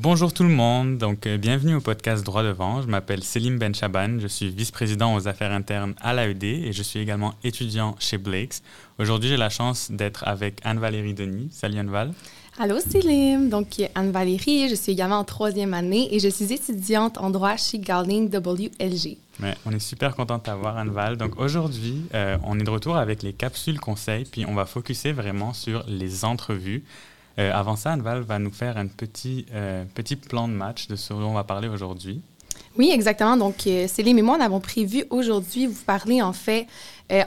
Bonjour tout le monde, donc euh, bienvenue au podcast Droit devant. Je m'appelle Selim Benchaban, je suis vice-président aux affaires internes à l'AED et je suis également étudiant chez Blakes. Aujourd'hui, j'ai la chance d'être avec Anne-Valérie Denis. Salut Anne-Val. Allô Selim, donc Anne-Valérie, je suis également en troisième année et je suis étudiante en droit chez Garding WLG. Mais on est super content de t'avoir Anne-Val. Donc aujourd'hui, euh, on est de retour avec les capsules conseils, puis on va focuser vraiment sur les entrevues. Euh, avant ça, Anne-Val va nous faire un petit, euh, petit plan de match de ce dont on va parler aujourd'hui. Oui, exactement. Donc, euh, Céline et moi, nous avons prévu aujourd'hui vous parler, en fait,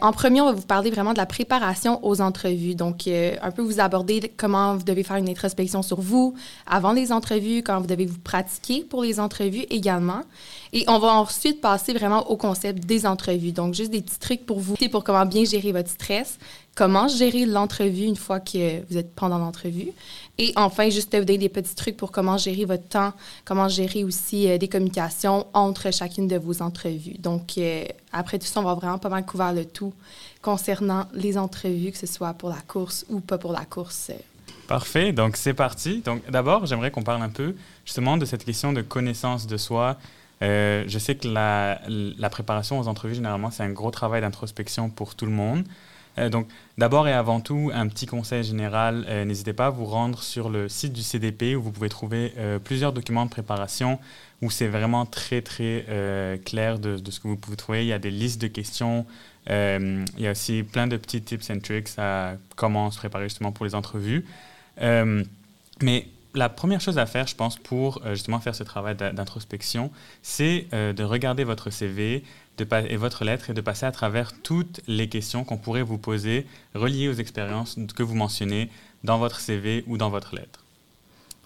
en premier, on va vous parler vraiment de la préparation aux entrevues. Donc, un peu vous aborder comment vous devez faire une introspection sur vous avant les entrevues, comment vous devez vous pratiquer pour les entrevues également. Et on va ensuite passer vraiment au concept des entrevues. Donc, juste des petits trucs pour vous, pour comment bien gérer votre stress, comment gérer l'entrevue une fois que vous êtes pendant l'entrevue. Et enfin, juste vous donner des petits trucs pour comment gérer votre temps, comment gérer aussi euh, des communications entre chacune de vos entrevues. Donc, euh, après tout ça, on va vraiment pas mal couvrir le tout concernant les entrevues, que ce soit pour la course ou pas pour la course. Parfait, donc c'est parti. Donc d'abord, j'aimerais qu'on parle un peu justement de cette question de connaissance de soi. Euh, je sais que la, la préparation aux entrevues, généralement, c'est un gros travail d'introspection pour tout le monde. Euh, donc, d'abord et avant tout, un petit conseil général, euh, n'hésitez pas à vous rendre sur le site du CDP où vous pouvez trouver euh, plusieurs documents de préparation où c'est vraiment très, très clair de, ce que vous pouvez trouver. Il y a des listes de questions. il y a aussi plein de petits tips and tricks à comment se préparer justement pour les entrevues. mais la première chose à faire, je pense, pour justement faire ce travail d'introspection, c'est de regarder votre CV, et votre lettre et de passer à travers toutes les questions qu'on pourrait vous poser reliées aux expériences que vous mentionnez dans votre CV ou dans votre lettre.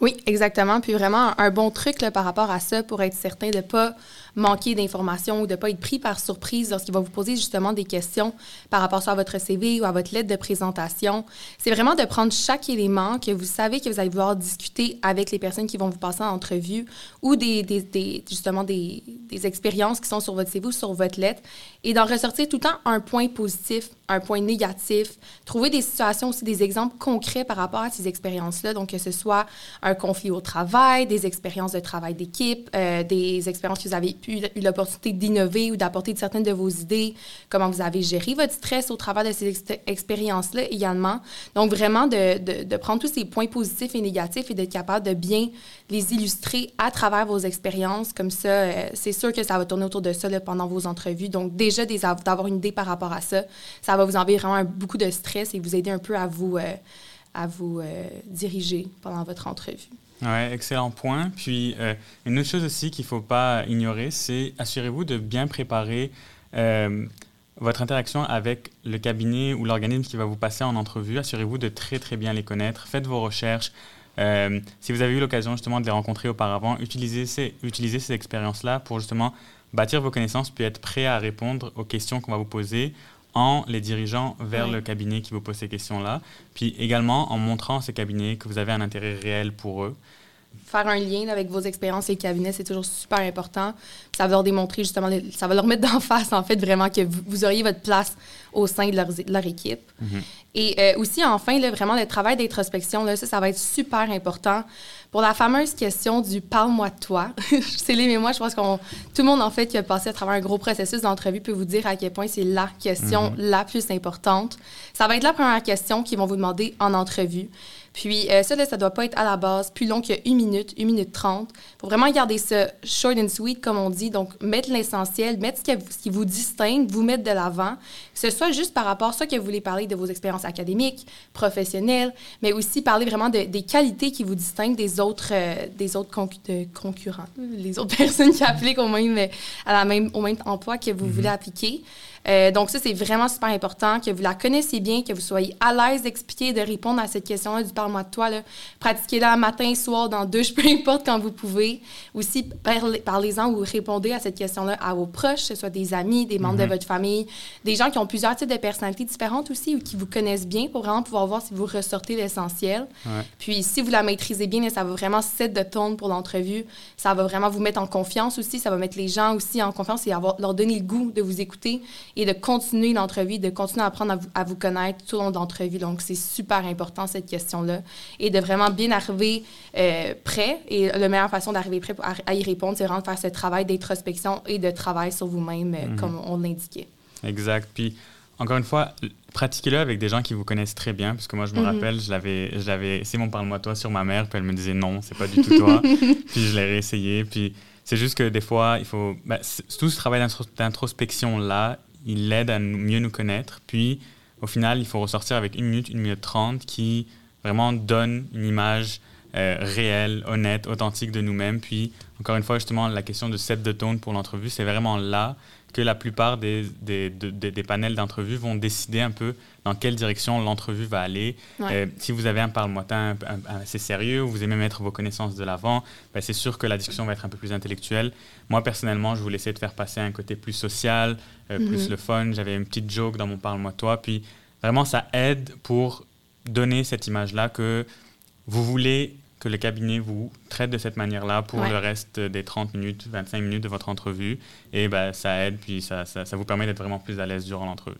Oui, exactement. Puis vraiment, un bon truc par rapport à ça pour être certain de ne pas manquer d'informations ou de ne pas être pris par surprise lorsqu'il va vous poser justement des questions par rapport à votre CV ou à votre lettre de présentation. C'est vraiment de prendre chaque élément que vous savez que vous allez vouloir discuter avec les personnes qui vont vous passer en entrevue ou des, des, des justement des, des, expériences qui sont sur votre CV ou sur votre lettre et d'en ressortir tout le temps un point positif, un point négatif, trouver des situations aussi, des exemples concrets par rapport à ces expériences-là. Donc, que ce soit un conflit au travail, des expériences de travail d'équipe, euh, des expériences que vous avez eu, l'opportunité d'innover ou d'apporter certaines de vos idées, comment vous avez géré votre stress au travers de ces expériences-là également. Donc, vraiment de, de, prendre tous ces points positifs et négatifs et d'être capable de bien les illustrer à travers vos expériences. Comme ça, euh, c'est sûr que ça va tourner autour de ça pendant vos entrevues. Donc, déjà, d'avoir une idée par rapport à ça, ça va vous enlever vraiment beaucoup de stress et vous aider un peu à vous, euh, à vous euh, diriger pendant votre entrevue. Oui, excellent point. Puis, euh, une autre chose aussi qu'il ne faut pas ignorer, c'est assurez-vous de bien préparer euh, votre interaction avec le cabinet ou l'organisme qui va vous passer en entrevue. Assurez-vous de très, très bien les connaître. Faites vos recherches. Euh, si vous avez eu l'occasion justement de les rencontrer auparavant, utilisez ces, utilisez ces expériences-là pour justement bâtir vos connaissances puis être prêt à répondre aux questions qu'on va vous poser en les dirigeant vers le cabinet qui vous pose ces questions-là, puis également en montrant à ces cabinets que vous avez un intérêt réel pour eux. Faire un lien avec vos expériences et le cabinet, c'est toujours super important. Ça va leur démontrer justement, ça va leur mettre d'en face, en fait, vraiment que vous, auriez votre place au sein de leur, leur équipe. Mm-hmm. Et euh, aussi, enfin, là, vraiment, le travail d'introspection, ça, ça va être super important. Pour la fameuse question du parle-moi de toi, Céline et moi, je pense que tout le monde, en fait, qui a passé à travers un gros processus d'entrevue peut vous dire à quel point c'est la question mhm. la plus importante. Ça va être la première question qu'ils vont vous demander en entrevue. Puis euh, ça, là, ça doit pas être à la base plus long que une minute, une minute trente. faut vraiment garder ça short and sweet, comme on dit. Donc, mettre l'essentiel, mettre ce qui, vous distingue, vous mettre de l'avant. Que ce soit juste par rapport à ça que vous voulez parler de vos expériences académiques, professionnelles, mais aussi parler vraiment de, des qualités qui vous distinguent des autres, euh, des autres concurrents, les autres personnes qui appliquent au même, à la même, au même emploi que vous mm-hmm. voulez appliquer. Euh, donc ça, c'est vraiment super important que vous la connaissiez bien, que vous soyez à l'aise d'expliquer, de répondre à cette question-là du parle-moi de toi. Pratiquez-la matin, soir, dans douche, peu importe quand vous pouvez. Aussi, parlez-en ou répondez à cette question-là à vos proches, que ce soit des amis, des membres de mhm. votre famille, des gens qui ont plusieurs types de personnalités différentes aussi ou qui vous connaissent bien pour vraiment pouvoir voir si vous ressortez l'essentiel. Puis si vous la maîtrisez bien, ça va vraiment set de tone pour l'entrevue. Ça va vraiment vous mettre en confiance aussi. Ça va mettre les gens aussi en confiance et avoir, leur donner le goût de vous écouter et de continuer l'entrevue, de continuer à apprendre à vous, connaître tout au long de l'entrevue. Donc, c'est super important, cette question-là. Et de vraiment bien arriver euh, prêt. Et la meilleure façon d'arriver prêt à, y répondre, c'est vraiment de faire ce travail d'introspection et de travail sur vous-même, euh, mhm. comme on l'indiquait. Exact. Puis, encore une fois, pratiquez-le avec des gens qui vous connaissent très bien, parce que moi, je me mhm. rappelle, je l'avais, je l'avais essayé mon parle-moi toi sur ma mère, puis elle me disait non, c'est pas du tout toi. puis je l'ai réessayé, puis c'est juste que des fois, il faut. Ben, tout ce travail d'introspection-là, il aide à mieux nous connaître, puis au final, il faut ressortir avec une minute, une minute trente qui vraiment donne une image euh, réelle, honnête, authentique de nous-mêmes. Puis, encore une fois, justement, la question de set de tone pour l'entrevue, c'est vraiment là que la plupart des, des, des, panels d'entrevue vont décider un peu dans quelle direction l'entrevue va aller. Euh, si vous avez un parle-moi assez sérieux, vous aimez mettre vos connaissances de l'avant, ben c'est sûr que la discussion va être un peu plus intellectuelle. Moi, personnellement, je voulais essayer de faire passer un côté plus social, euh, plus mhm. le fun. J'avais une petite joke dans mon parle-moi toi. Puis vraiment, ça aide pour donner cette image-là que vous voulez que le cabinet vous traite de cette manière-là pour le reste des 30 minutes, 25 minutes de votre entrevue. Et ben, ça aide, puis ça, ça, vous permet d'être vraiment plus à l'aise durant l'entrevue.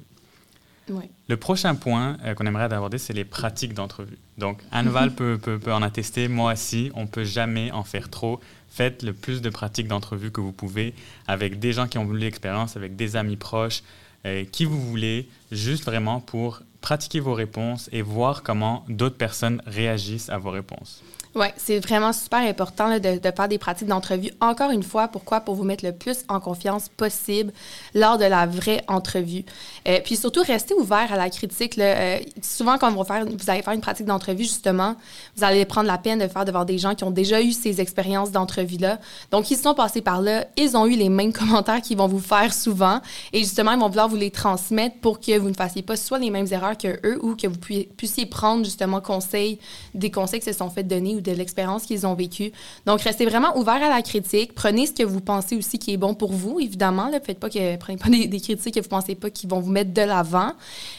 Le prochain point euh, qu'on aimerait aborder, c'est les pratiques d'entrevue. Donc, Anneval peut, peut, peut, en attester, moi aussi, on ne peut jamais en faire trop. Faites le plus de pratiques d'entrevue que vous pouvez avec des gens qui ont voulu l'expérience, avec des amis proches, euh, qui vous voulez, juste vraiment pour pratiquer vos réponses et voir comment d'autres personnes réagissent à vos réponses. Oui, c'est vraiment super important de, faire des pratiques d'entrevue. Encore une fois, pourquoi? Pour vous mettre le plus en confiance possible lors de la vraie entrevue. Euh, puis surtout, restez ouvert à la critique. Euh, souvent, quand vous, vous allez faire une pratique d'entrevue, justement, vous allez prendre la peine de faire devant des gens qui ont déjà eu ces expériences d'entrevue-là. Donc, ils sont passés par là, ils ont eu les mêmes commentaires qu'ils vont vous faire souvent. Et justement, ils vont vouloir vous les transmettre pour que vous ne fassiez pas soit les mêmes erreurs que eux ou que vous puissiez prendre justement conseil, des conseils qui se sont fait donner ou de l'expérience qu'ils ont vécue. Donc, restez vraiment ouvert à la critique. Prenez ce que vous pensez aussi qui est bon pour vous, évidemment. Ne faites pas que, prenez pas des, critiques que vous pensez pas qui vont vous mettre de l'avant.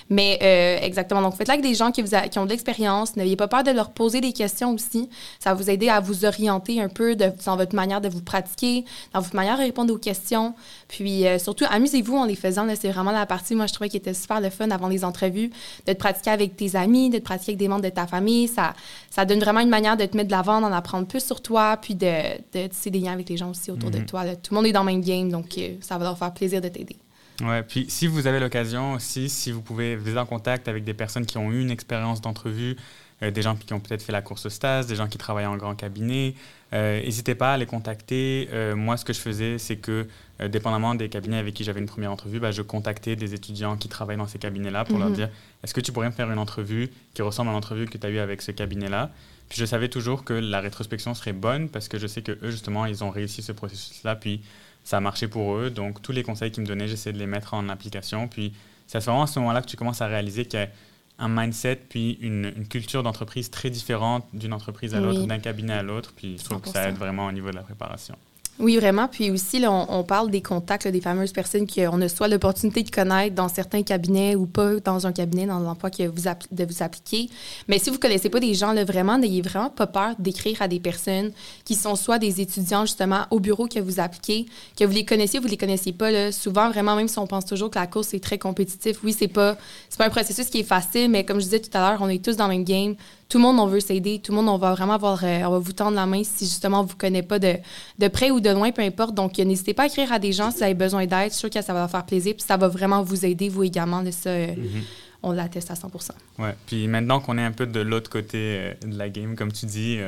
Mais euh, exactement. Donc, faites-le avec des gens qui, vous qui ont de l'expérience. N'ayez pas peur de leur poser des questions aussi. Ça va vous aider à vous orienter un peu dans votre manière de vous pratiquer, dans votre manière de répondre aux questions. Puis, euh, surtout, amusez-vous en les faisant. C'est vraiment la partie, moi, je trouvais qui était super le fun avant les entrevues, de te pratiquer avec tes amis, de te pratiquer avec des membres de ta famille. Ça, ça donne vraiment une manière de te mettre de l'avant, d'en apprendre plus sur toi, puis de, de tisser des liens avec les gens aussi autour de mhm. toi. Tout le monde est dans le même game, donc euh, ça va leur faire plaisir de t'aider. Ouais, puis si vous avez l'occasion aussi, si vous pouvez vous en contact avec des personnes qui ont eu une expérience d'entrevue, euh, des gens qui ont peut-être fait la course au stage, des gens qui travaillent en grand cabinet, euh, n'hésitez pas à les contacter. moi, ce que je faisais, c'est que, dépendamment des cabinets avec qui j'avais une première entrevue, bah, je contactais des étudiants qui travaillent dans ces cabinets-là pour leur mhm. dire est-ce que tu pourrais me faire une entrevue qui ressemble à l'entrevue que tu as eue avec ce cabinet-là? Puis je savais toujours que la rétrospection serait bonne parce que je sais que eux, justement, ils ont réussi ce processus-là, puis ça a marché pour eux. Donc, tous les conseils qu'ils me donnaient, j'essayais de les mettre en application. Puis, c'est vraiment à ce moment-là que tu commences à réaliser qu'il y a un mindset puis une, culture d'entreprise très différente d'une entreprise à l'autre, d'un cabinet à l'autre. Puis, je trouve que ça aide vraiment au niveau de la préparation. Oui, vraiment. Puis aussi, là, on, parle des contacts, des fameuses personnes qu'on a soit l'opportunité de connaître dans certains cabinets ou pas dans un cabinet, dans l'emploi que vous de vous appliquer. Mais si vous ne connaissez pas des gens, là, vraiment, n'ayez vraiment pas peur d'écrire à des personnes qui sont soit des étudiants, justement, au bureau que vous appliquez, que vous les connaissiez ou vous les connaissiez pas. Là. Souvent, vraiment, même si on pense toujours que la course est très compétitif, oui, c'est pas, pas un processus qui est facile, mais comme je disais tout à l'heure, on est tous dans le même game tout le monde, on veut s'aider. Tout le monde, on va vraiment avoir, euh, on va vous tendre la main si justement vous ne connaissez pas de, de près ou de loin, peu importe. Donc, n'hésitez pas à écrire à des gens si vous avez besoin d'aide. Je suis sûre que ça va faire plaisir. Puis ça va vraiment vous aider, vous également. De ça, euh, mm-hmm. on l'atteste à 100 Ouais. Puis maintenant qu'on est un peu de l'autre côté euh, de la game, comme tu dis,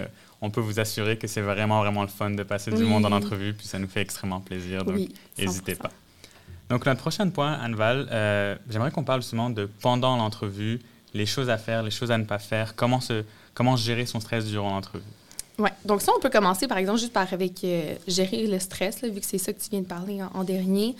on peut vous assurer que c'est vraiment, vraiment le fun de passer du monde en entrevue. Puis ça nous fait extrêmement plaisir. Donc, n'hésitez pas. Donc, notre prochain point, Anval, j'aimerais qu'on parle justement de pendant l'entrevue les choses à faire, les choses à ne pas faire, comment, se, comment gérer son stress durant l'entrevue? Oui. Donc, ça, on peut commencer, par exemple, juste par avec euh, gérer le stress, vu que c'est ça que tu viens de parler en, dernier.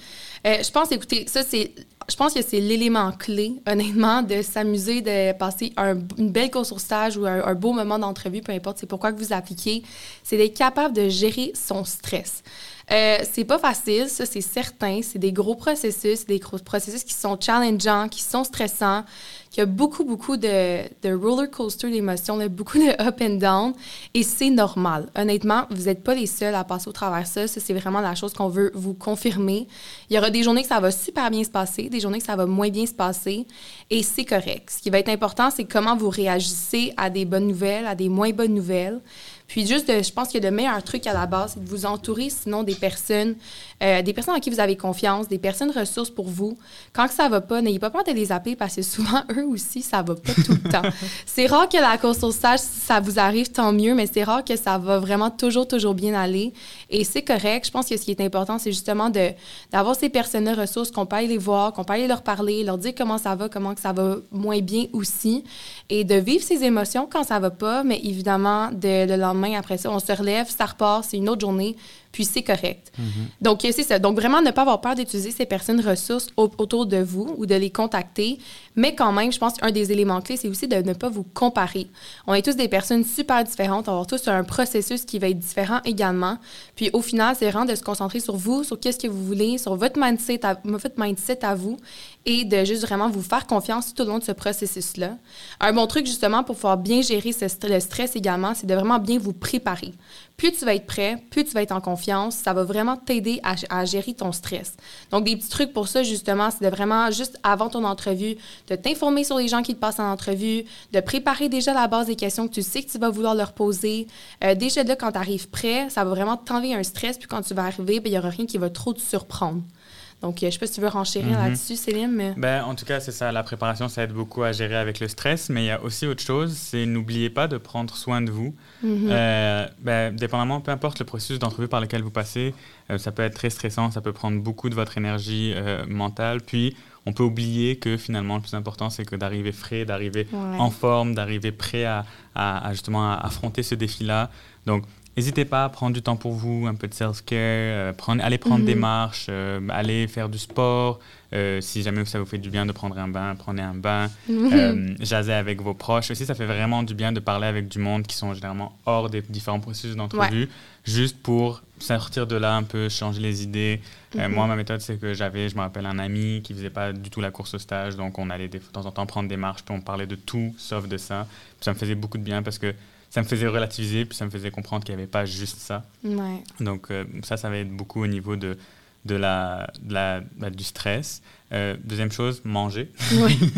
Euh, je pense, écoutez, ça, c'est. Je pense que c'est l'élément clé, honnêtement, de s'amuser, de passer une belle course au stage ou un, beau moment d'entrevue, peu importe c'est pourquoi que vous appliquez, c'est d'être capable de gérer son stress. Euh, c'est pas facile, ça, c'est certain. C'est des gros processus, des gros processus qui sont challengeants, qui sont stressants. Y a beaucoup, beaucoup de, de roller coaster d'émotions, beaucoup de up and down, et c'est normal. Honnêtement, vous n'êtes pas les seuls à passer au travers de ça. Ça, c'est vraiment la chose qu'on veut vous confirmer. Il y aura des journées que ça va super bien se passer, des journées que ça va moins bien se passer et c'est correct. Ce qui va être important, c'est comment vous réagissez à des bonnes nouvelles, à des moins bonnes nouvelles. Puis juste, je pense que le meilleur truc à la base, c'est de vous entourer sinon des personnes, euh, des personnes en qui vous avez confiance, des personnes ressources pour vous. Quand ça va pas, n'ayez pas peur de les appeler parce que souvent, eux aussi, ça va pas tout le temps. c'est rare que la course au stage, si ça vous arrive, tant mieux, mais c'est rare que ça va vraiment toujours, toujours bien aller. Et c'est correct. Je pense que ce qui est important, c'est justement de, d'avoir ces personnes ressources, qu'on peut aller les voir, qu'on peut aller leur parler, leur dire comment ça va, comment que ça va moins bien aussi, et de vivre ces émotions quand ça va pas, mais évidemment, de le après ça, on se relève, ça repart, c'est une autre journée, puis c'est correct. Mhm. Donc, c'est ça. Donc, vraiment, ne pas avoir peur d'utiliser ces personnes ressources autour de vous ou de les contacter. Mais quand même, je pense qu'un des éléments clés, c'est aussi de ne pas vous comparer. On est tous des personnes super différentes. On va tous un processus qui va être différent également. Puis, au final, c'est vraiment de se concentrer sur vous, sur qu'est-ce que vous voulez, sur votre mindset, à, votre mindset à vous et de juste vraiment vous faire confiance tout au long de ce processus-là. Un bon truc, justement, pour pouvoir bien gérer ce, le stress également, c'est de vraiment bien vous préparer plus tu vas être prêt, plus tu vas être en confiance, ça va vraiment t'aider à, gérer ton stress. Donc, des petits trucs pour ça, justement, c'est de vraiment, juste avant ton entrevue, de t'informer sur les gens qui te passent en entrevue, de préparer déjà la base des questions que tu sais que tu vas vouloir leur poser. Euh, déjà là, quand tu arrives prêt, ça va vraiment t'enlever un stress, puis quand tu vas arriver, ben, il n'y aura rien qui va trop te surprendre. Donc, euh, je ne sais pas si tu veux renchérir mhm. là-dessus, Céline. Mais... Ben, en tout cas, c'est ça. La préparation, ça aide beaucoup à gérer avec le stress. Mais il y a aussi autre chose, c'est n'oubliez pas de prendre soin de vous. Mhm. Euh, ben, dépendamment, peu importe le processus d'entrevue par lequel vous passez, euh, ça peut être très stressant, ça peut prendre beaucoup de votre énergie mentale. Puis, on peut oublier que finalement, le plus important, c'est que d'arriver frais, d'arriver en forme, d'arriver prêt à, à, justement à affronter ce défi-là. Donc, N'hésitez pas à prendre du temps pour vous, un peu de self-care, euh, allez prendre des mhm. marches, euh, allez faire du sport. Euh, si jamais ça vous fait du bien de prendre un bain, prenez un bain. Mhm. jaser avec vos proches. Aussi, ça fait vraiment du bien de parler avec du monde qui sont généralement hors des différents processus d'entrevue, juste pour sortir de là un peu, changer les idées. Mhm. moi, ma méthode, c'est que j'avais, je me rappelle, un ami qui faisait pas du tout la course au stage, donc on allait de temps en temps prendre des marches, puis on parlait de tout sauf de ça. ça me faisait beaucoup de bien parce que ça me faisait relativiser, puis ça me faisait comprendre qu'il n'y avait pas juste ça. Donc euh, ça, ça va être beaucoup au niveau de, de la, la bah, du stress. Euh, deuxième chose, manger. Oui.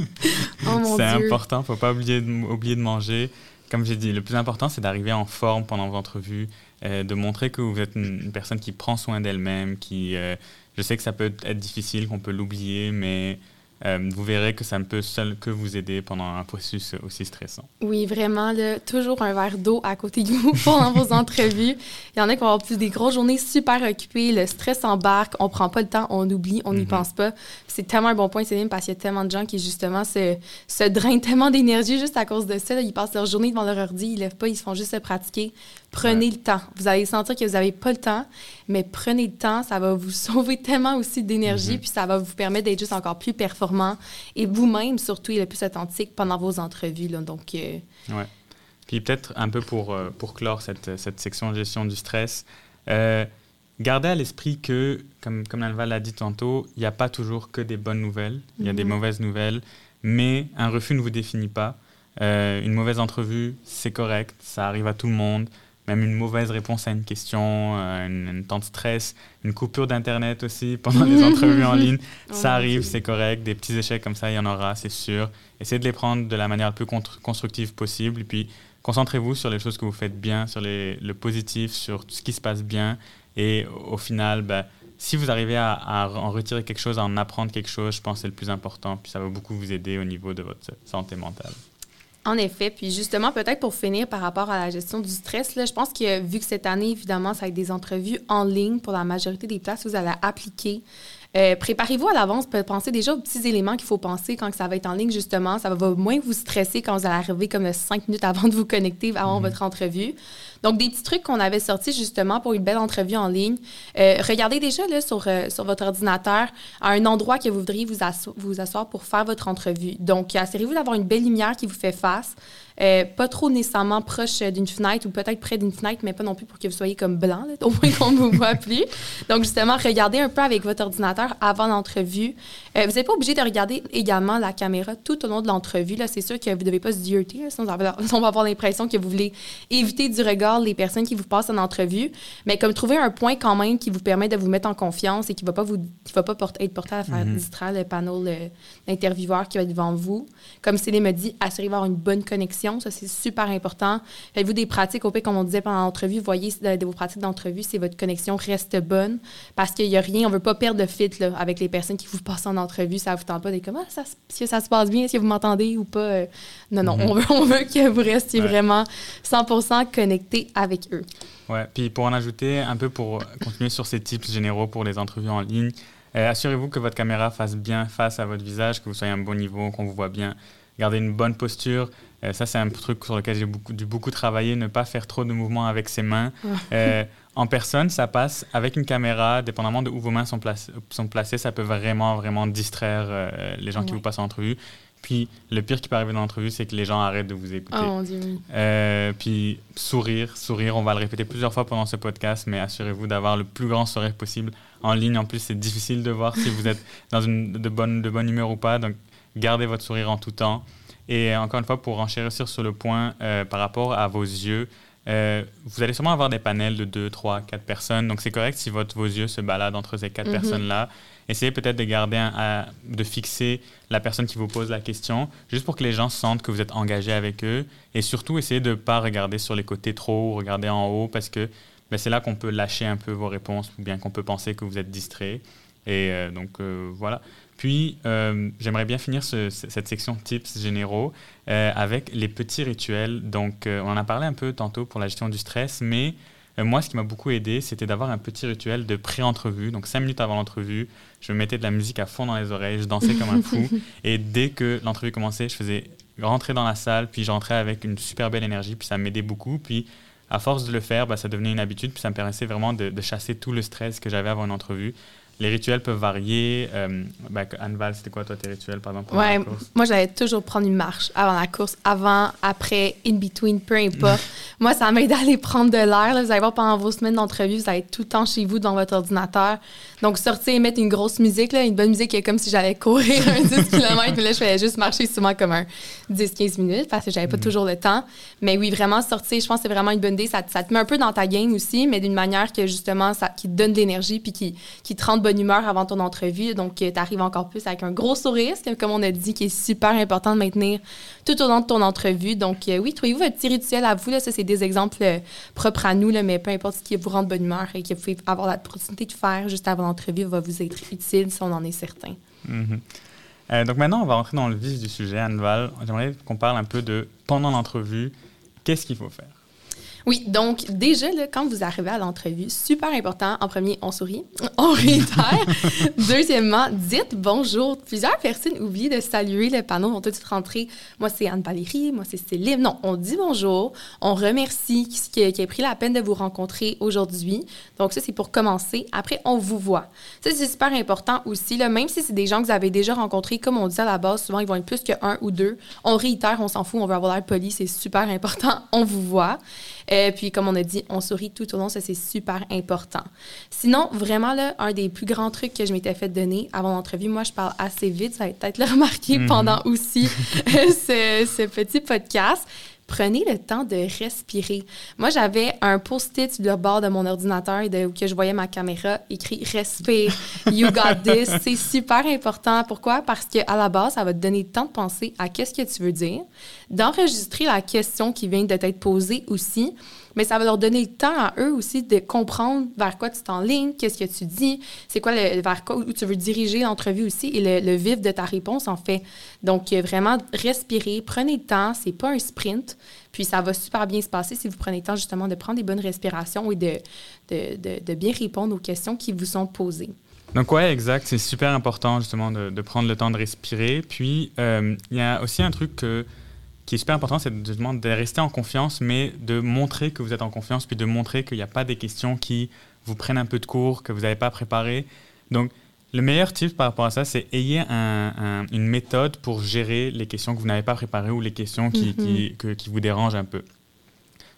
Oh, c'est important, il ne faut pas oublier de, oublier de manger. Comme j'ai dit, le plus important, c'est d'arriver en forme pendant votre entrevue, euh, de montrer que vous êtes une, personne qui prend soin d'elle-même, qui... je sais que ça peut être difficile, qu'on peut l'oublier, mais euh, vous verrez que ça ne peut seul que vous aider pendant un processus aussi stressant. Oui, vraiment, toujours un verre d'eau à côté de vous pendant vos entrevues. Il y en a qui vont avoir plus des grosses journées super occupées, le stress embarque, on prend pas le temps, on oublie, on n'y mhm. pense pas. C'est tellement un bon point, Céline, parce qu'il y a tellement de gens qui, justement, se, se drainent tellement d'énergie juste à cause de ça. Ils passent leur journée devant leur ordi, ils ne lèvent pas, ils se font juste se pratiquer. Prenez le temps. Vous allez sentir que vous n'avez pas le temps, mais prenez le temps. Ça va vous sauver tellement aussi d'énergie, mhm. puis ça va vous permettre d'être juste encore plus performant et vous-même, surtout, le plus authentique pendant vos entrevues. Là. Donc, euh, ouais. Puis peut-être un peu pour, euh, pour clore cette, cette section gestion du stress, euh, gardez à l'esprit que, comme, comme l'a dit tantôt, il n'y a pas toujours que des bonnes nouvelles, il y a des mhm. mauvaises nouvelles, mais un refus ne vous définit pas. une mauvaise entrevue, c'est correct, ça arrive à tout le monde même une mauvaise réponse à une question, euh, une, temps de stress, une coupure d'Internet aussi pendant les entrevues en ligne. Ça arrive, c'est correct. Des petits échecs comme ça, il y en aura, c'est sûr. Essayez de les prendre de la manière la plus constructive possible. Et puis, concentrez-vous sur les choses que vous faites bien, sur les, le positif, sur tout ce qui se passe bien. Et au final, ben, si vous arrivez à, à, en retirer quelque chose, à en apprendre quelque chose, je pense que c'est le plus important. Puis ça va beaucoup vous aider au niveau de votre santé mentale. En effet, puis justement, peut-être pour finir par rapport à la gestion du stress, là, je pense que vu que cette année, évidemment, ça va être des entrevues en ligne pour la majorité des places, vous allez appliquer. Euh, préparez-vous à l'avance, pensez déjà aux petits éléments qu'il faut penser quand ça va être en ligne, justement. Ça va moins vous stresser quand vous allez arriver comme cinq minutes avant de vous connecter avant mhm. votre entrevue. Donc, des petits trucs qu'on avait sortis justement pour une belle entrevue en ligne. Euh, regardez déjà là, sur, euh, sur votre ordinateur à un endroit que vous voudriez vous, vous asseoir pour faire votre entrevue. Donc, assurez-vous d'avoir une belle lumière qui vous fait face. Euh, pas trop nécessairement proche d'une fenêtre ou peut-être près d'une fenêtre, mais pas non plus pour que vous soyez comme blanc, là, au point qu'on ne vous voit plus. Donc, justement, regardez un peu avec votre ordinateur avant l'entrevue. Euh, vous n'êtes pas obligé de regarder également la caméra tout au long de l'entrevue. C'est sûr que vous ne devez pas se dirter, sinon on va avoir l'impression que vous voulez éviter du regard les personnes qui vous passent en entrevue. Mais comme trouver un point quand même qui vous permet de vous mettre en confiance et qui ne va pas, vous, qui va pas porter, être porté à faire mm-hmm. distraire le panel d'intervieweurs qui va être devant vous. Comme Céline me dit, assurez-vous d'avoir une bonne connexion. Ça, c'est super important. Faites-vous des pratiques, au pire, comme on disait pendant l'entrevue, voyez de, vos pratiques d'entrevue si votre connexion reste bonne. Parce qu'il n'y a rien, on ne veut pas perdre de fit là, avec les personnes qui vous passent en entrevue. Ça ne vous tente pas des comment ça, si ça se passe bien, est-ce que vous m'entendez ou pas. Euh, non, non, mm-hmm. on, veut, on veut que vous restiez vraiment 100% connecté avec eux. Ouais, puis pour en ajouter un peu pour continuer sur ces tips généraux pour les entrevues en ligne, euh, assurez-vous que votre caméra fasse bien face à votre visage, que vous soyez à un bon niveau, qu'on vous voit bien. Gardez une bonne posture. Euh, ça, c'est un truc sur lequel j'ai beaucoup, dû beaucoup travailler, ne pas faire trop de mouvements avec ses mains. Euh, en personne, ça passe avec une caméra, dépendamment de où vos mains sont, sont placées, ça peut vraiment, vraiment distraire les gens qui vous passent en entrevue. Puis le pire qui peut arriver dans l'entrevue, c'est que les gens arrêtent de vous écouter. Oh mon Dieu. puis sourire, sourire, on va le répéter plusieurs fois pendant ce podcast, mais assurez-vous d'avoir le plus grand sourire possible en ligne. En plus, c'est difficile de voir si vous êtes dans une de bonne, de bonne humeur ou pas. Donc, gardez votre sourire en tout temps. Et encore une fois, pour enchérir sur le point euh, par rapport à vos yeux, euh, vous allez sûrement avoir des panels de 2, 3, 4 personnes. Donc, c'est correct si votre, vos yeux se baladent entre ces quatre mhm. personnes-là. Essayez peut-être de garder, un, de fixer la personne qui vous pose la question, juste pour que les gens sentent que vous êtes engagé avec eux. Et surtout, essayez de ne pas regarder sur les côtés trop regarder en haut, parce que ben, c'est là qu'on peut lâcher un peu vos réponses ou bien qu'on peut penser que vous êtes distrait. Et euh, donc euh, voilà. Puis euh, j'aimerais bien finir cette section tips généraux avec les petits rituels. Donc on en a parlé un peu tantôt pour la gestion du stress, mais moi ce qui m'a beaucoup aidé, c'était d'avoir un petit rituel de pré-entrevue. Donc cinq minutes avant l'entrevue, je mettais de la musique à fond dans les oreilles, je dansais comme un fou. Et dès que l'entrevue commençait, je faisais rentrer dans la salle, puis je rentrais avec une super belle énergie, puis ça m'aidait beaucoup. Puis à force de le faire, bah, ça devenait une habitude, puis ça me permettait vraiment de, de chasser tout le stress que j'avais avant une entrevue. Les rituels peuvent varier. Euh, ben, Anne Val, c'était quoi toi tes rituels, par exemple, ouais, Moi, j'allais toujours prendre une marche avant la course, avant, après, in between, peu importe. moi, ça m'aide à aller prendre de l'air. Vous allez voir pendant vos semaines d'entrevue, vous allez être tout le temps chez vous devant votre ordinateur. Donc, sortir et mettre une grosse musique, là, une bonne musique, comme si j'allais courir un 10 km. Mais là, je faisais juste marcher souvent comme un 10-15 minutes parce que j'avais pas mm. toujours le temps. Mais oui, vraiment sortir, je pense que c'est vraiment une bonne idée. Ça, ça, te met un peu dans ta game aussi, mais d'une manière que justement, ça, qui te donne de l'énergie puis qui, qui te rend de bonne humeur avant ton entrevue. Donc, euh, tu arrives encore plus avec un gros sourire, comme on a dit, qui est super important de maintenir tout au long de ton entrevue. Donc, euh, oui, trouvez-vous votre petit rituel à vous. Là, ça, c'est des exemples euh, propres à nous, là, mais peu importe ce qui vous rend de bonne humeur et que vous pouvez avoir l'opportunité de faire juste avant l'entrevue va vous être utile si on en est certain. Mm-hmm. donc, maintenant, on va rentrer dans le vif du sujet, Anne-Val. J'aimerais qu'on parle un peu de pendant l'entrevue, qu'est-ce qu'il faut faire? Oui, donc déjà, quand vous arrivez à l'entrevue, super important, en premier, on sourit, on réitère. Deuxièmement, dites bonjour. Plusieurs personnes oublient de saluer le panneau, vont tout de suite rentrer. Moi, c'est Anne-Valérie, moi, c'est Céline. Non, on dit bonjour, on remercie qui, qui a pris la peine de vous rencontrer aujourd'hui. Donc ça, c'est pour commencer. Après, on vous voit. Ça, c'est super important aussi, là, même si c'est des gens que vous avez déjà rencontrés, comme on dit à la base, souvent, ils vont être plus qu'un ou deux. On réitère, on s'en fout, on veut avoir l'air poli, c'est super important, on vous voit. Et puis, comme on a dit, on sourit tout au long, ça, c'est super important. Sinon, vraiment, là, un des plus grands trucs que je m'étais fait donner avant l'entrevue, moi, je parle assez vite, ça va peut-être le remarquer mhm. pendant aussi ce, ce petit podcast prenez le temps de respirer. Moi, j'avais un post-it sur le bord de mon ordinateur de, où que je voyais ma caméra écrit Respire, you got this. C'est super important. Pourquoi? Parce qu'à la base, ça va te donner le temps de penser à qu'est-ce que tu veux dire, d'enregistrer la question qui vient de t'être posée aussi, mais ça va leur donner le temps à eux aussi de comprendre vers quoi tu t'enlignes, qu'est-ce que tu dis, c'est quoi le, vers quoi où tu veux diriger l'entrevue aussi et le, vif de ta réponse en fait. Donc euh, vraiment respirer, prenez le temps, c'est pas un sprint, puis ça va super bien se passer si vous prenez le temps justement de prendre des bonnes respirations et de, de, de, bien répondre aux questions qui vous sont posées. Donc ouais, exact, c'est super important justement de, de, prendre le temps de respirer. Puis euh, il y a aussi un truc que qui est super important, c'est de, de rester en confiance, mais de montrer que vous êtes en confiance, puis de montrer qu'il n'y a pas des questions qui vous prennent un peu de cours, que vous n'avez pas préparé. Donc, le meilleur tip par rapport à ça, c'est ayez une méthode pour gérer les questions que vous n'avez pas préparées ou les questions qui, mhm. qui, vous dérangent un peu.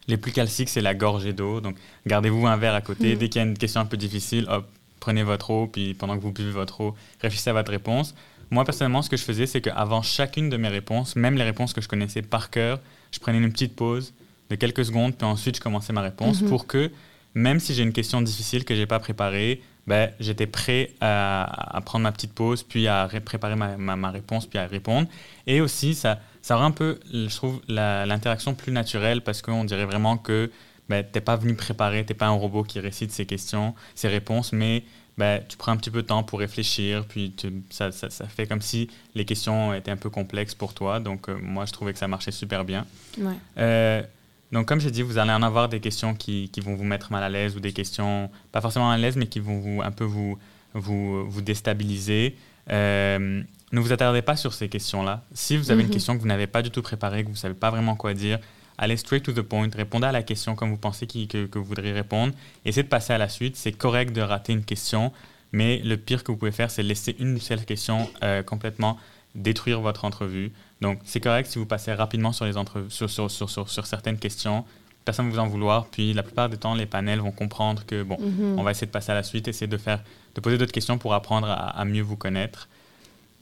Les plus classiques, c'est la gorgée d'eau. Donc, gardez-vous un verre à côté. Mhm. Dès qu'il y a une question un peu difficile, hop, prenez votre eau, puis pendant que vous buvez votre eau, réfléchissez à votre réponse. Moi, personnellement, ce que je faisais, c'est qu'avant chacune de mes réponses, même les réponses que je connaissais par cœur, je prenais une petite pause de quelques secondes, puis ensuite je commençais ma réponse mhm. pour que, même si j'ai une question difficile que je n'ai pas préparée, ben, j'étais prêt à, prendre ma petite pause, puis à préparer ma, ma, réponse, puis à répondre. Et aussi, ça, ça rend un peu, je trouve, l'interaction plus naturelle parce qu'on dirait vraiment que ben, tu n'es pas venu préparer, tu n'es pas un robot qui récite ses questions, ses réponses, mais ben, tu prends un petit peu de temps pour réfléchir, puis ça, ça, ça, fait comme si les questions étaient un peu complexes pour toi. Donc, euh, moi, je trouvais que ça marchait super bien. Ouais. Euh, donc, comme j'ai dit, vous allez en avoir des questions qui, qui, vont vous mettre mal à l'aise ou des questions, pas forcément à l'aise, mais qui vont vous, un peu vous, vous, vous déstabiliser. Euh, ne vous attardez pas sur ces questions-là. Si vous avez une mhm. question que vous n'avez pas du tout préparée, que vous ne savez pas vraiment quoi dire, allez straight to the point, répondez à la question comme vous pensez que, que, vous voudriez répondre. Essayez de passer à la suite. C'est correct de rater une question, mais le pire que vous pouvez faire, c'est laisser une seule question euh, complètement détruire votre entrevue. Donc, c'est correct si vous passez rapidement sur, les sur, sur, sur, sur, certaines questions. Personne ne va vous en vouloir. Puis, la plupart du temps, les panels vont comprendre que, bon, mhm. on va essayer de passer à la suite, essayer de, faire, de poser d'autres questions pour apprendre à mieux vous connaître.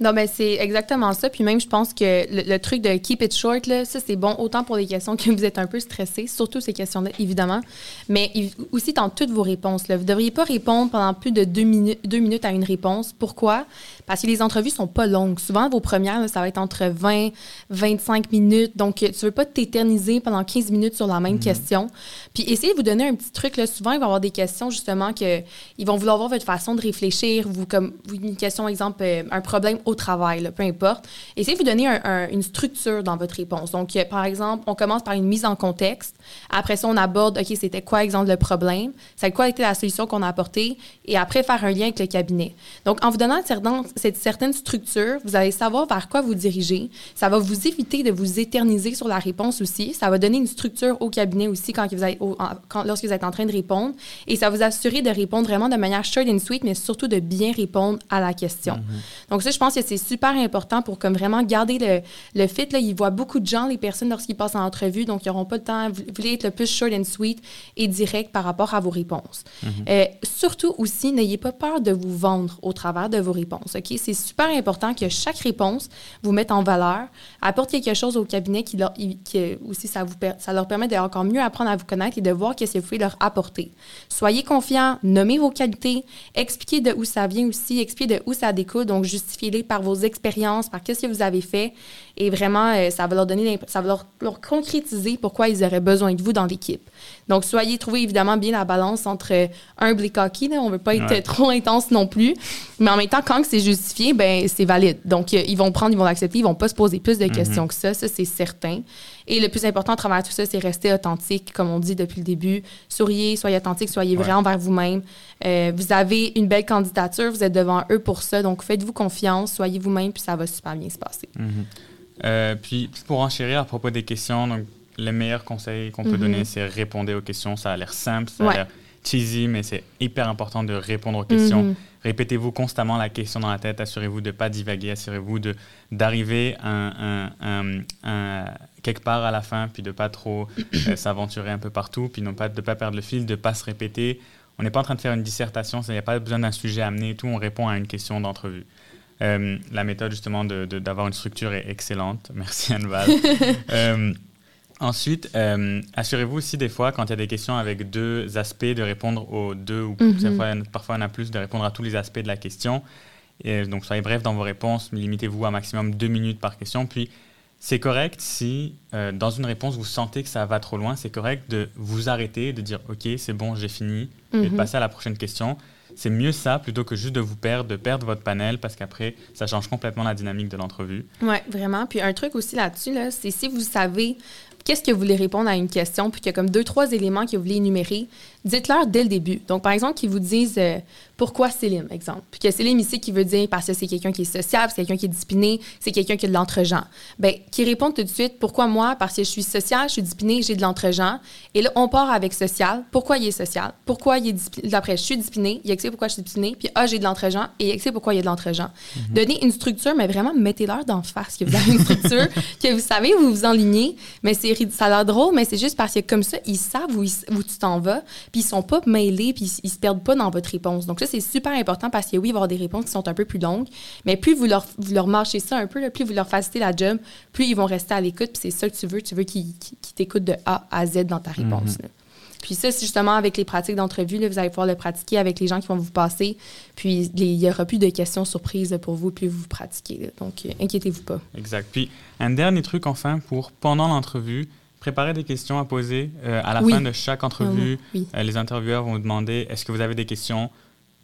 Non, mais c'est exactement ça. Puis même, je pense que le, truc de keep it short, là, ça, c'est bon autant pour les questions que vous êtes un peu stressé, surtout ces questions-là, évidemment, mais aussi dans toutes vos réponses. Là. Vous ne devriez pas répondre pendant plus de deux, minutes, deux minutes à une réponse. Pourquoi? Parce que les entrevues sont pas longues. Souvent, vos premières, ça va être entre 20 25 minutes. Donc, tu veux pas t'éterniser pendant 15 minutes sur la même mhm. question. Puis, essayez de vous donner un petit truc. Là. Souvent, il va y avoir des questions, justement, que ils vont vouloir voir votre façon de réfléchir. Vous, comme une question, exemple, euh, un problème au travail, peu importe. Essayez de vous donner une structure dans votre réponse. Donc, euh, par exemple, on commence par une mise en contexte. Après ça, on aborde, OK, c'était quoi, exemple, le problème? C'est quoi était la solution qu'on a apportée? Et après, faire un lien avec le cabinet. Donc, en vous donnant cette certaine structure, vous allez savoir vers quoi vous dirigez. Ça va vous éviter de vous éterniser sur la réponse aussi. Ça va donner une structure au cabinet aussi quand vous êtes, quand, lorsque vous êtes en train de répondre. Et ça va vous assurer de répondre vraiment de manière short and sweet, mais surtout de bien répondre à la question. Mm-hmm. Donc, ça, je pense que c'est super important pour comme vraiment garder le, le fit. Là, ils voient beaucoup de gens, les personnes, lorsqu'ils passent en entrevue, donc ils n'auront pas de temps. Vous voulez être le plus short and sweet et direct par rapport à vos réponses. Mm-hmm. Euh, surtout aussi, n'ayez pas peur de vous vendre au travers de vos réponses. OK? C'est super important que chaque réponse vous mette en valeur, apporte quelque chose au cabinet qui, leur, aussi, ça, leur permet d'encore mieux apprendre à vous connaître et de voir qu'est-ce que vous pouvez leur apporter. Soyez confiants, nommez vos qualités, expliquez de où ça vient aussi, expliquez de où ça découle, donc justifiez-les par vos expériences, par qu'est-ce que vous avez fait. Et vraiment, euh, ça va leur donner, ça va leur, leur, concrétiser pourquoi ils auraient besoin de vous dans l'équipe. Donc, soyez, trouvez évidemment bien la balance entre humble et cocky. On ne veut pas être trop intense non plus. Mais en même temps, quand c'est justifié, ben c'est valide. Donc, euh, ils vont prendre, ils vont l'accepter, ils vont pas se poser plus de mhm. questions que ça. Ça, c'est certain. Et le plus important à travers tout ça, c'est rester authentique, comme on dit depuis le début. Souriez, soyez authentique, soyez vrai envers vous-même. Euh, vous avez une belle candidature, vous êtes devant eux pour ça. Donc, faites-vous confiance, soyez vous-même, puis ça va super bien se passer. Mhm. Euh, puis, pour enchérir à propos des questions, donc, les meilleurs conseils qu'on peut mhm. donner, c'est répondre aux questions. Ça a l'air simple, ça a l'air cheesy, mais c'est hyper important de répondre aux questions. Mhm. Répétez-vous constamment la question dans la tête. Assurez-vous de ne pas divaguer. Assurez-vous d'arriver un, un, quelque part à la fin, puis de ne pas trop euh, s'aventurer un peu partout, puis non pas, de ne pas perdre le fil, de ne pas se répéter. On n'est pas en train de faire une dissertation, il n'y a pas besoin d'un sujet amené et tout. On répond à une question d'entrevue. Euh, la méthode justement d'avoir une structure est excellente. Merci Anne-Val. euh, Ensuite, euh, assurez-vous aussi des fois, quand il y a des questions avec deux aspects, de répondre aux deux, ou mhm. parfois, il y en a plus, de répondre à tous les aspects de la question. Et donc, soyez bref dans vos réponses, limitez-vous à maximum deux minutes par question. Puis, c'est correct si, dans une réponse, vous sentez que ça va trop loin, c'est correct de vous arrêter, de dire OK, c'est bon, j'ai fini, et de mhm. passer à la prochaine question. C'est mieux ça plutôt que juste de vous perdre, de perdre votre panel, parce qu'après, ça change complètement la dynamique de l'entrevue. Oui, vraiment. Puis un truc aussi là-dessus, là, c'est si vous savez qu'est-ce que vous voulez répondre à une question, puis qu'il y a comme deux, trois éléments que vous voulez énumérer, dites-leur dès le début. Donc, par exemple, qu'ils vous disent euh, pourquoi Céline, exemple. Puis que Céline ici qui veut dire parce que c'est quelqu'un qui est sociable, c'est quelqu'un qui est discipliné, c'est quelqu'un qui a de l'entre-gens. Bien, qui répondent tout de suite pourquoi moi, parce que je suis social, je suis discipliné, j'ai de l'entre-gens. Et là, on part avec social. Pourquoi il est social? Pourquoi il est discipliné? Après, je suis discipliné, il explique pourquoi je suis discipliné. Puis, ah, j'ai de l'entre-gens et il explique pourquoi il y a de l'entre-gens. Mhm. Donnez une structure, mais vraiment, mettez-leur d'en face que vous avez une structure, que vous savez où vous vous enlignez. Mais c'est, ça a l'air drôle, mais c'est juste parce que comme ça, ils savent où, où tu t'en vas, puis ils sont pas mêlés, puis ils, se perdent pas dans votre réponse. Donc ça, c'est super important parce que oui, il va y avoir des réponses qui sont un peu plus longues, mais plus vous leur, vous leur marchez ça un peu, plus vous leur facilitez la job, plus ils vont rester à l'écoute, puis c'est ça que tu veux. Tu veux qu'ils, t'écoutent de A à Z dans ta réponse. Mhm. Puis ça, c'est justement avec les pratiques d'entrevue, vous allez pouvoir le pratiquer avec les gens qui vont vous passer. Puis il n'y aura plus de questions surprises pour vous, plus vous pratiquez. Donc, euh, inquiétez-vous pas. Exact. Puis un dernier truc enfin pour pendant l'entrevue, préparer des questions à poser. Euh, à la fin de chaque entrevue, euh, les intervieweurs vont vous demander est-ce que vous avez des questions?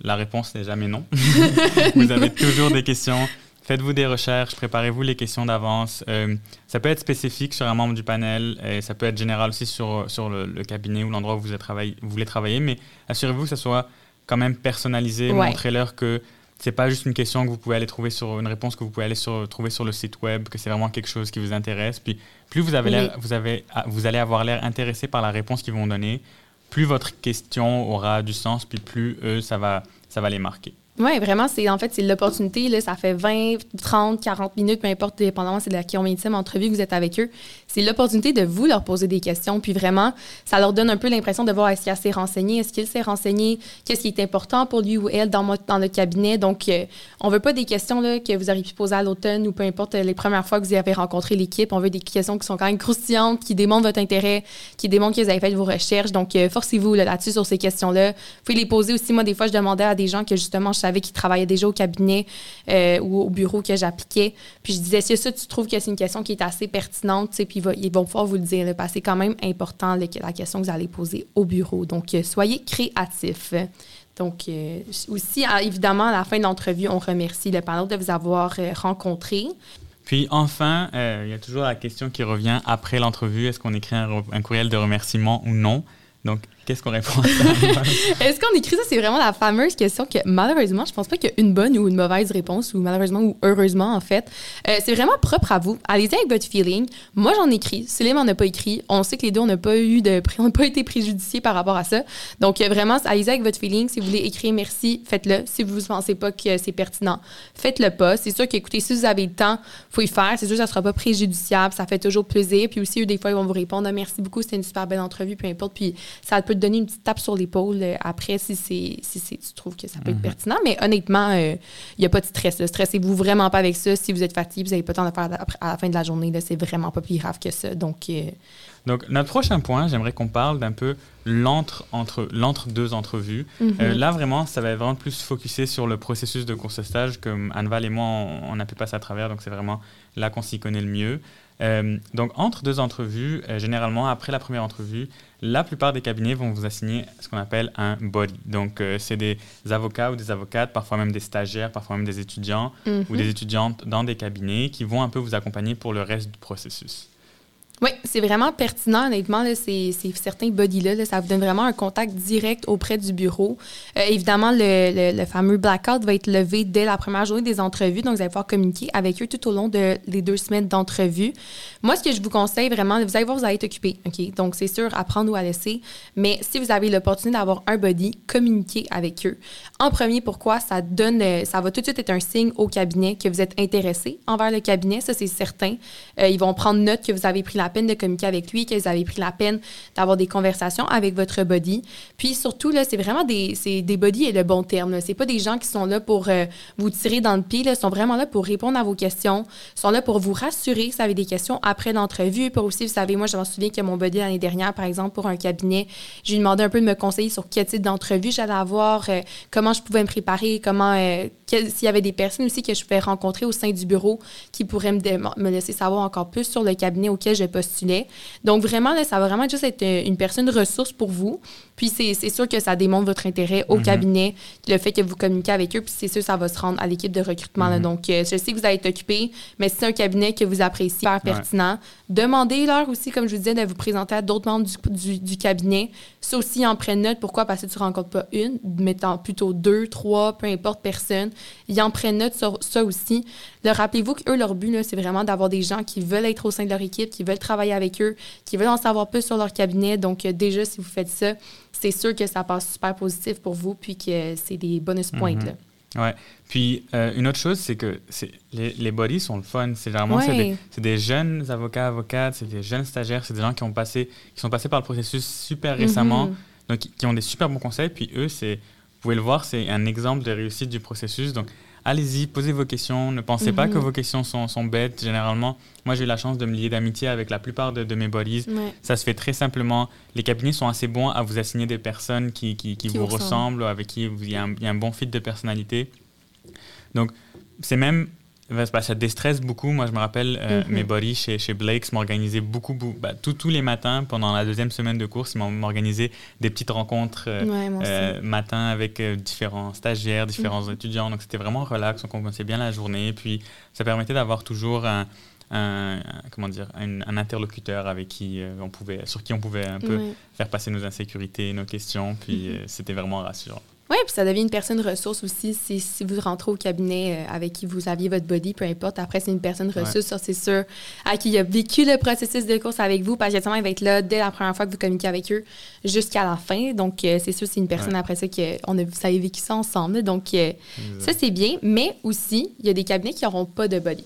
La réponse n'est jamais non. vous avez toujours des questions. Faites-vous des recherches, préparez-vous les questions d'avance. Euh, ça peut être spécifique sur un membre du panel et ça peut être général aussi sur, sur le, cabinet ou l'endroit où vous, vous, voulez travailler, mais assurez-vous que ça soit quand même personnalisé. Montrez-leur que c'est pas juste une question que vous pouvez aller trouver sur une réponse que vous pouvez aller sur, trouver sur le site web, que c'est vraiment quelque chose qui vous intéresse. Puis plus vous avez vous avez, ah, vous allez avoir l'air intéressé par la réponse qu'ils vont donner, plus votre question aura du sens, puis plus eux ça va ça va les marquer. Oui, vraiment, c'est en fait, c'est l'opportunité. Là, ça fait 20, 30, 40 minutes, peu importe, dépendamment c'est de la combienième entrevue que vous êtes avec eux. C'est l'opportunité de vous leur poser des questions. Puis vraiment, ça leur donne un peu l'impression de voir est-ce qu'il s'est renseigné, est-ce qu'il s'est renseigné, qu'est-ce qui est important pour lui ou elle dans, dans le cabinet. Donc, euh, on veut pas des questions là, que vous auriez pu poser à l'automne ou peu importe les premières fois que vous avez rencontré l'équipe. On veut des questions qui sont quand même croustillantes, qui démontrent votre intérêt, qui démontrent que vous avez fait vos recherches. Donc, euh, forcez-vous là-dessus sur ces questions-là. Vous pouvez les poser aussi. Moi, des fois, je demandais à des gens que justement, je savais qu'ils travaillaient déjà au cabinet euh, ou au bureau que j'appliquais. Puis je disais, si ça, tu trouves que c'est une question qui est assez pertinente, puis ils vont pouvoir vous le dire, parce que c'est quand même important la question que vous allez poser au bureau. Donc, euh, soyez créatifs. Donc, euh, aussi, évidemment, à la fin de l'entrevue, on remercie le panel de vous avoir rencontré. Puis enfin, il y a toujours la question qui revient après l'entrevue, est-ce qu'on écrit un, courriel de remerciement ou non? Donc, Qu'est-ce qu'on répond à ça? Est-ce qu'on écrit ça? C'est vraiment la fameuse question que malheureusement, je pense pas qu'il y a une bonne ou une mauvaise réponse, ou malheureusement ou heureusement, en fait. Euh, c'est vraiment propre à vous. Allez-y avec votre feeling. Moi, j'en écris. Céline n'en a pas écrit. On sait que les deux, on n'a pas eu de, on pas été préjudiciés par rapport à ça. Donc, euh, vraiment, allez-y avec votre feeling. Si vous voulez écrire merci, faites-le. Si vous ne pensez pas que c'est pertinent, faites-le pas. C'est sûr qu'écoutez, si vous avez le temps, faut y faire. C'est sûr que ça sera pas préjudiciable. Ça fait toujours plaisir. Puis aussi, eux, des fois, ils vont vous répondre, ah, merci beaucoup, c'était une super belle entrevue, peu importe. Puis ça peut donner une petite tape sur l'épaule euh, après si, c'est, si tu trouves que ça peut être mhm. pertinent. Mais honnêtement, il euh, n'y a pas de stress. Stressez-vous vraiment pas avec ça. Si vous êtes fatigué, vous n'avez pas le temps de faire à la fin de la journée. Là, c'est vraiment pas plus grave que ça. Donc, euh, donc, notre prochain point, j'aimerais qu'on parle d'un peu l'entre entre l'entre deux entrevues. Mhm. là, vraiment, ça va vraiment plus focusser sur le processus de course stage que Anval et moi, on, a pu passer à travers. Donc, c'est vraiment là qu'on s'y connaît le mieux. Euh, donc, entre deux entrevues, euh, généralement, après la première entrevue, la plupart des cabinets vont vous assigner ce qu'on appelle un body. Donc, euh, c'est des avocats ou des avocates, parfois même des stagiaires, parfois même des étudiants ou mhm. des étudiantes dans des cabinets qui vont un peu vous accompagner pour le reste du processus. Oui, c'est vraiment pertinent, honnêtement. Là, c'est, certains body-là, ça vous donne vraiment un contact direct auprès du bureau. Euh, évidemment, le, fameux blackout va être levé dès la première journée des entrevues, donc vous allez pouvoir communiquer avec eux tout au long de les deux semaines d'entrevue. Moi, ce que je vous conseille vraiment, vous allez voir, vous allez être occupé? Donc, c'est sûr, à prendre ou à laisser. Mais si vous avez l'opportunité d'avoir un body, communiquez avec eux. En premier, pourquoi? Ça donne, euh, ça va tout de suite être un signe au cabinet que vous êtes intéressé envers le cabinet, ça, c'est certain. Euh, ils vont prendre note que vous avez pris la peine de communiquer avec lui, que vous avez pris la peine d'avoir des conversations avec votre body. Puis surtout, là, c'est vraiment des, des body et le bon terme. C'est pas des gens qui sont là pour euh, vous tirer dans le pied. Ils sont vraiment là pour répondre à vos questions. Sont là pour vous rassurer si vous avez des questions après l'entrevue. Aussi, vous savez, moi, je me souviens que mon body l'année dernière, par exemple, pour un cabinet, j'ai demandé un peu de me conseiller sur quel type d'entrevue j'allais avoir, je pouvais me préparer, comment, euh, s'il y avait des personnes aussi que je pouvais rencontrer au sein du bureau qui pourraient me, laisser savoir encore plus sur le cabinet auquel je postulais. Donc, vraiment, ça va vraiment juste être une personne ressource pour vous. Puis c'est sûr que ça démontre votre intérêt au mhm. cabinet, le fait que vous communiquez avec eux, puis c'est sûr que ça va se rendre à l'équipe de recrutement. Mhm. Donc, euh, je sais que vous allez être occupé, mais si c'est un cabinet que vous appréciez, super pertinent, demandez-leur aussi, comme je vous disais, de vous présenter à d'autres membres du, du, cabinet. Ça aussi, en prennent note. Pourquoi? Parce que tu ne rencontres pas une, mettant plutôt deux, trois, peu importe personne. Ils en prennent note sur ça aussi. Rappelez-vous qu'eux, leur but, c'est vraiment d'avoir des gens qui veulent être au sein de leur équipe, qui veulent travailler avec eux, qui veulent en savoir plus sur leur cabinet. Donc, euh, déjà, si vous faites ça, c'est sûr que ça passe super positif pour vous, puis que c'est des bonus points. Mhm. Ouais. Puis euh, une autre chose, c'est que les, les bodies sont le fun. C'est généralement c'est des, jeunes avocats, avocates, c'est des jeunes stagiaires, c'est des gens qui ont passé, qui sont passés par le processus super récemment, mhm. donc qui ont des super bons conseils. Puis eux, c'est, vous pouvez le voir, c'est un exemple de réussite du processus. Donc allez-y, posez vos questions. Ne pensez pas que mhm. vos questions sont, sont, bêtes. Généralement, moi, j'ai eu la chance de me lier d'amitié avec la plupart de, mes bodies. Ça se fait très simplement. Les cabinets sont assez bons à vous assigner des personnes qui, qui, qui, vous, ressemblent, avec qui il y, a un, bon fit de personnalité. Donc, c'est même ça déstresse beaucoup. Moi, je me rappelle, euh, mhm. mes buddies chez, chez Blake m'organisaient beaucoup, beaucoup bah, tous les matins pendant la deuxième semaine de course. Ils m'organisaient des petites rencontres euh, euh matin avec différents stagiaires, différents mhm. étudiants. Donc, c'était vraiment relax. On commençait bien la journée. Puis, ça permettait d'avoir toujours un, comment dire, un, interlocuteur avec qui on pouvait, sur qui on pouvait un peu faire passer nos insécurités, nos questions. Puis, mhm. c'était vraiment rassurant. Oui, puis ça devient une personne ressource aussi. Si, si vous rentrez au cabinet euh, avec qui vous aviez votre body, peu importe, après, c'est une personne ressource, ça, c'est sûr, à qui a vécu le processus de course avec vous, parce que il va être là dès la première fois que vous communiquez avec eux jusqu'à la fin. Donc, euh, c'est sûr, c'est une personne après ça que on a, ça a vécu ça ensemble. Donc, euh, ça, c'est bien. Mais aussi, il y a des cabinets qui n'auront pas de body.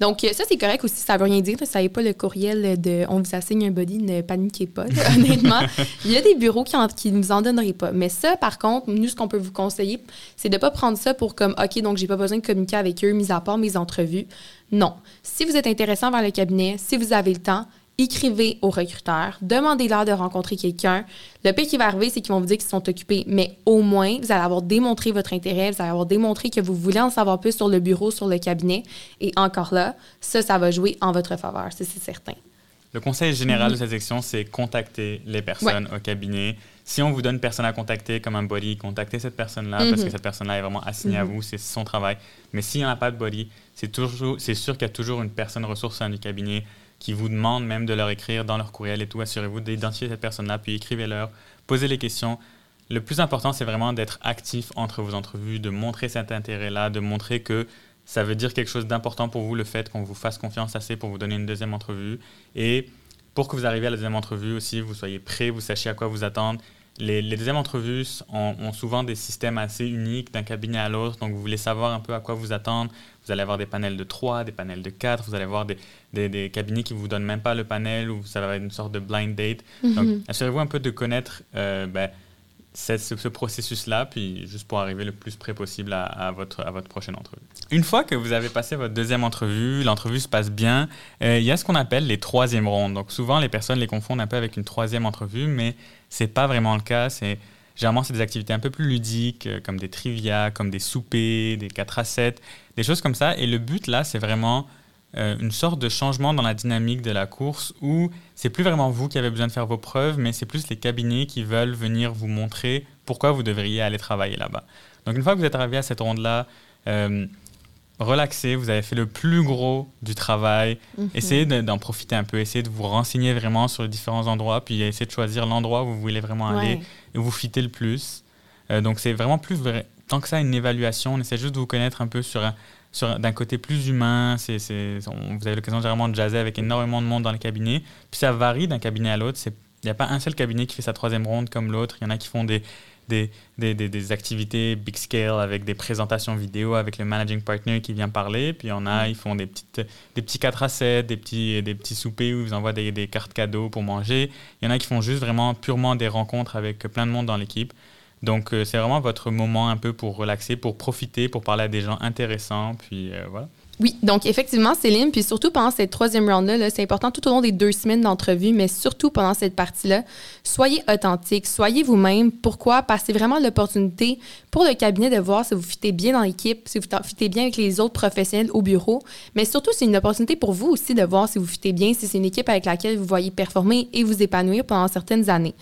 Donc, ça, c'est correct aussi. Ça ne veut rien dire. Ça n'est pas le courriel de on vous assigne un body, ne paniquez pas, honnêtement. Il y a des bureaux qui ne nous en donneraient pas. Mais ça, par contre, nous, qu'on peut vous conseiller, c'est de ne pas prendre ça pour comme, OK, donc j'ai pas besoin de communiquer avec eux, mis à part mes entrevues. Non. Si vous êtes intéressant vers le cabinet, si vous avez le temps, écrivez aux recruteurs, demandez-leur de rencontrer quelqu'un. Le pire qui va arriver, c'est qu'ils vont vous dire qu'ils sont occupés, mais au moins, vous allez avoir démontré votre intérêt, vous allez avoir démontré que vous voulez en savoir plus sur le bureau, sur le cabinet. Et encore là, ça, ça va jouer en votre faveur, c'est certain. Le conseil général de cette section, c'est contacter les personnes au cabinet si on vous donne personne à contacter comme un body, contactez cette personne-là parce que mhm. cette personne-là est vraiment assignée à mhm. vous, c'est son travail. Mais s'il n'y en a pas de body, c'est toujours, c'est sûr qu'il y a toujours une personne ressource du cabinet qui vous demande même de leur écrire dans leur courriel et tout. Assurez-vous d'identifier cette personne-là, puis écrivez-leur, posez les questions. Le plus important, c'est vraiment d'être actif entre vos entrevues, de montrer cet intérêt-là, de montrer que ça veut dire quelque chose d'important pour vous, le fait qu'on vous fasse confiance assez pour vous donner une deuxième entrevue. Et pour que vous arriviez à la deuxième entrevue aussi, vous soyez prêt, vous sachiez à quoi vous attendre les, deuxièmes entrevues ont, souvent des systèmes assez uniques d'un cabinet à l'autre, donc vous voulez savoir un peu à quoi vous attendre. Vous allez avoir des panels de 3, des panels de 4, vous allez avoir des, des, cabinets qui ne vous donnent même pas le panel ou ça va être une sorte de blind date. Donc, mhm. assurez-vous un peu de connaître euh, ben, ce, processus-là, puis juste pour arriver le plus près possible à, votre, à votre prochaine entrevue. Une fois que vous avez passé votre deuxième entrevue, l'entrevue se passe bien, euh, il y a ce qu'on appelle les troisièmes rondes. Donc souvent, les personnes les confondent un peu avec une troisième entrevue, mais c'est pas vraiment le cas. C'est Généralement, c'est des activités un peu plus ludiques, euh, comme des trivia, comme des soupers, des 4 à 7, des choses comme ça. Et le but, là, c'est vraiment euh, une sorte de changement dans la dynamique de la course où c'est plus vraiment vous qui avez besoin de faire vos preuves, mais c'est plus les cabinets qui veulent venir vous montrer pourquoi vous devriez aller travailler là-bas. Donc une fois que vous êtes arrivé à cette ronde-là, euh, relaxez, vous avez fait le plus gros du travail, mhm. essayez d'en profiter un peu, essayez de vous renseigner vraiment sur les différents endroits, puis essayez de choisir l'endroit où vous voulez vraiment aller et où vous fitez le plus. Euh, donc c'est vraiment plus vrai, tant que ça une évaluation, on essaie juste de vous connaître un peu sur un, d'un côté plus humain. C'est, vous avez l'occasion généralement de jaser avec énormément de monde dans les cabinets. Puis ça varie d'un cabinet à l'autre. Il n'y a pas un seul cabinet qui fait sa troisième ronde comme l'autre. Il y en a qui font des, des, des, des, activités big scale avec des présentations vidéo avec le managing partner qui vient parler. Puis il y en a, mm. ils font des, petites, des petits 4 à 7, des petits, des petits soupers où ils envoient des, des cartes cadeaux pour manger. Il y en a qui font juste vraiment purement des rencontres avec plein de monde dans l'équipe. Donc, euh, c'est vraiment votre moment un peu pour relaxer, pour profiter, pour parler à des gens intéressants. Puis euh, voilà. Oui, donc effectivement, Céline, puis surtout pendant cette troisième round-là, c'est important tout au long des deux semaines d'entrevue, mais surtout pendant cette partie-là, soyez authentique, soyez vous-même. Pourquoi? Parce que c'est vraiment l'opportunité pour le cabinet de voir si vous fitez bien dans l'équipe, si vous fitez bien avec les autres professionnels au bureau, mais surtout, c'est une opportunité pour vous aussi de voir si vous fitez bien, si c'est une équipe avec laquelle vous voyez performer et vous épanouir pendant certaines années.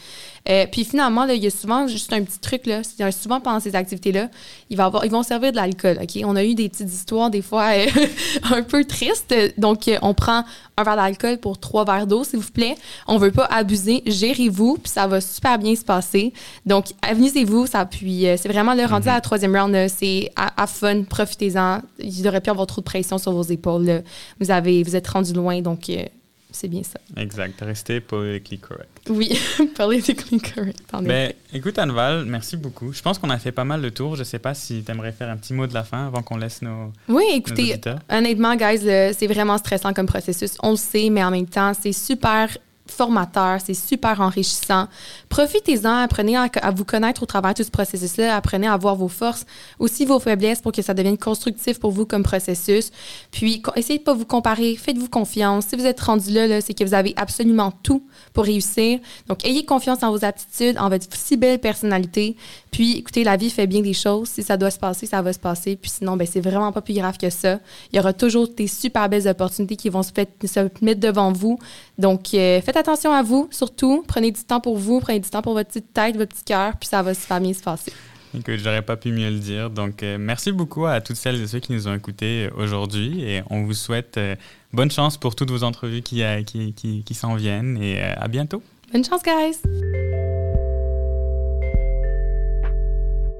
Euh, puis finalement, là, il y a souvent juste un petit truc, là, souvent pendant ces activités-là, il va avoir, ils vont servir de l'alcool, OK? On a eu des petites histoires, des fois, euh, un peu tristes. Donc, euh, on prend un verre d'alcool pour trois verres d'eau, s'il vous plaît. On veut pas abuser. Gérez-vous, puis ça va super bien se passer. Donc, amusez-vous, ça, puis c'est vraiment le rendu à la mhm. troisième round, c'est à, fun, profitez-en. Il devrait plus avoir trop de pression sur vos épaules. Vous, avez, vous êtes rendu loin, donc c'est bien ça. Exact. Restez politically correct. Oui, politically correct. Ben, écoute, Anval, merci beaucoup. Je pense qu'on a fait pas mal de tours. Je sais pas si tu aimerais faire un petit mot de la fin avant qu'on laisse nos. Oui, écoutez, honnêtement, guys, c'est vraiment stressant comme processus. On le sait, mais en même temps, c'est super formateur, c'est super enrichissant. Profitez-en, apprenez à, vous connaître au travers de tout ce processus-là, apprenez à voir vos forces, aussi vos faiblesses pour que ça devienne constructif pour vous comme processus. Puis, essayez de pas vous comparer, faites-vous confiance. Si vous êtes rendu là, là c'est que vous avez absolument tout pour réussir. Donc, ayez confiance en vos aptitudes, en votre si belle personnalité. Puis, écoutez, la vie fait bien des choses. Si ça doit se passer, ça va se passer. Puis sinon, ben, c'est vraiment pas plus grave que ça. Il y aura toujours des super belles opportunités qui vont se, mettre devant vous. Donc, euh, faites attention à vous, surtout. Prenez du temps pour vous, prenez du temps pour votre petite tête, votre petit cœur, puis ça va super bien se passer. Écoute, j'aurais pas pu mieux le dire. Donc, euh, merci beaucoup à toutes celles et ceux qui nous ont écoutés aujourd'hui et on vous souhaite euh, bonne chance pour toutes vos entrevues qui, qui, qui, qui s'en viennent et à bientôt. Bonne chance, guys!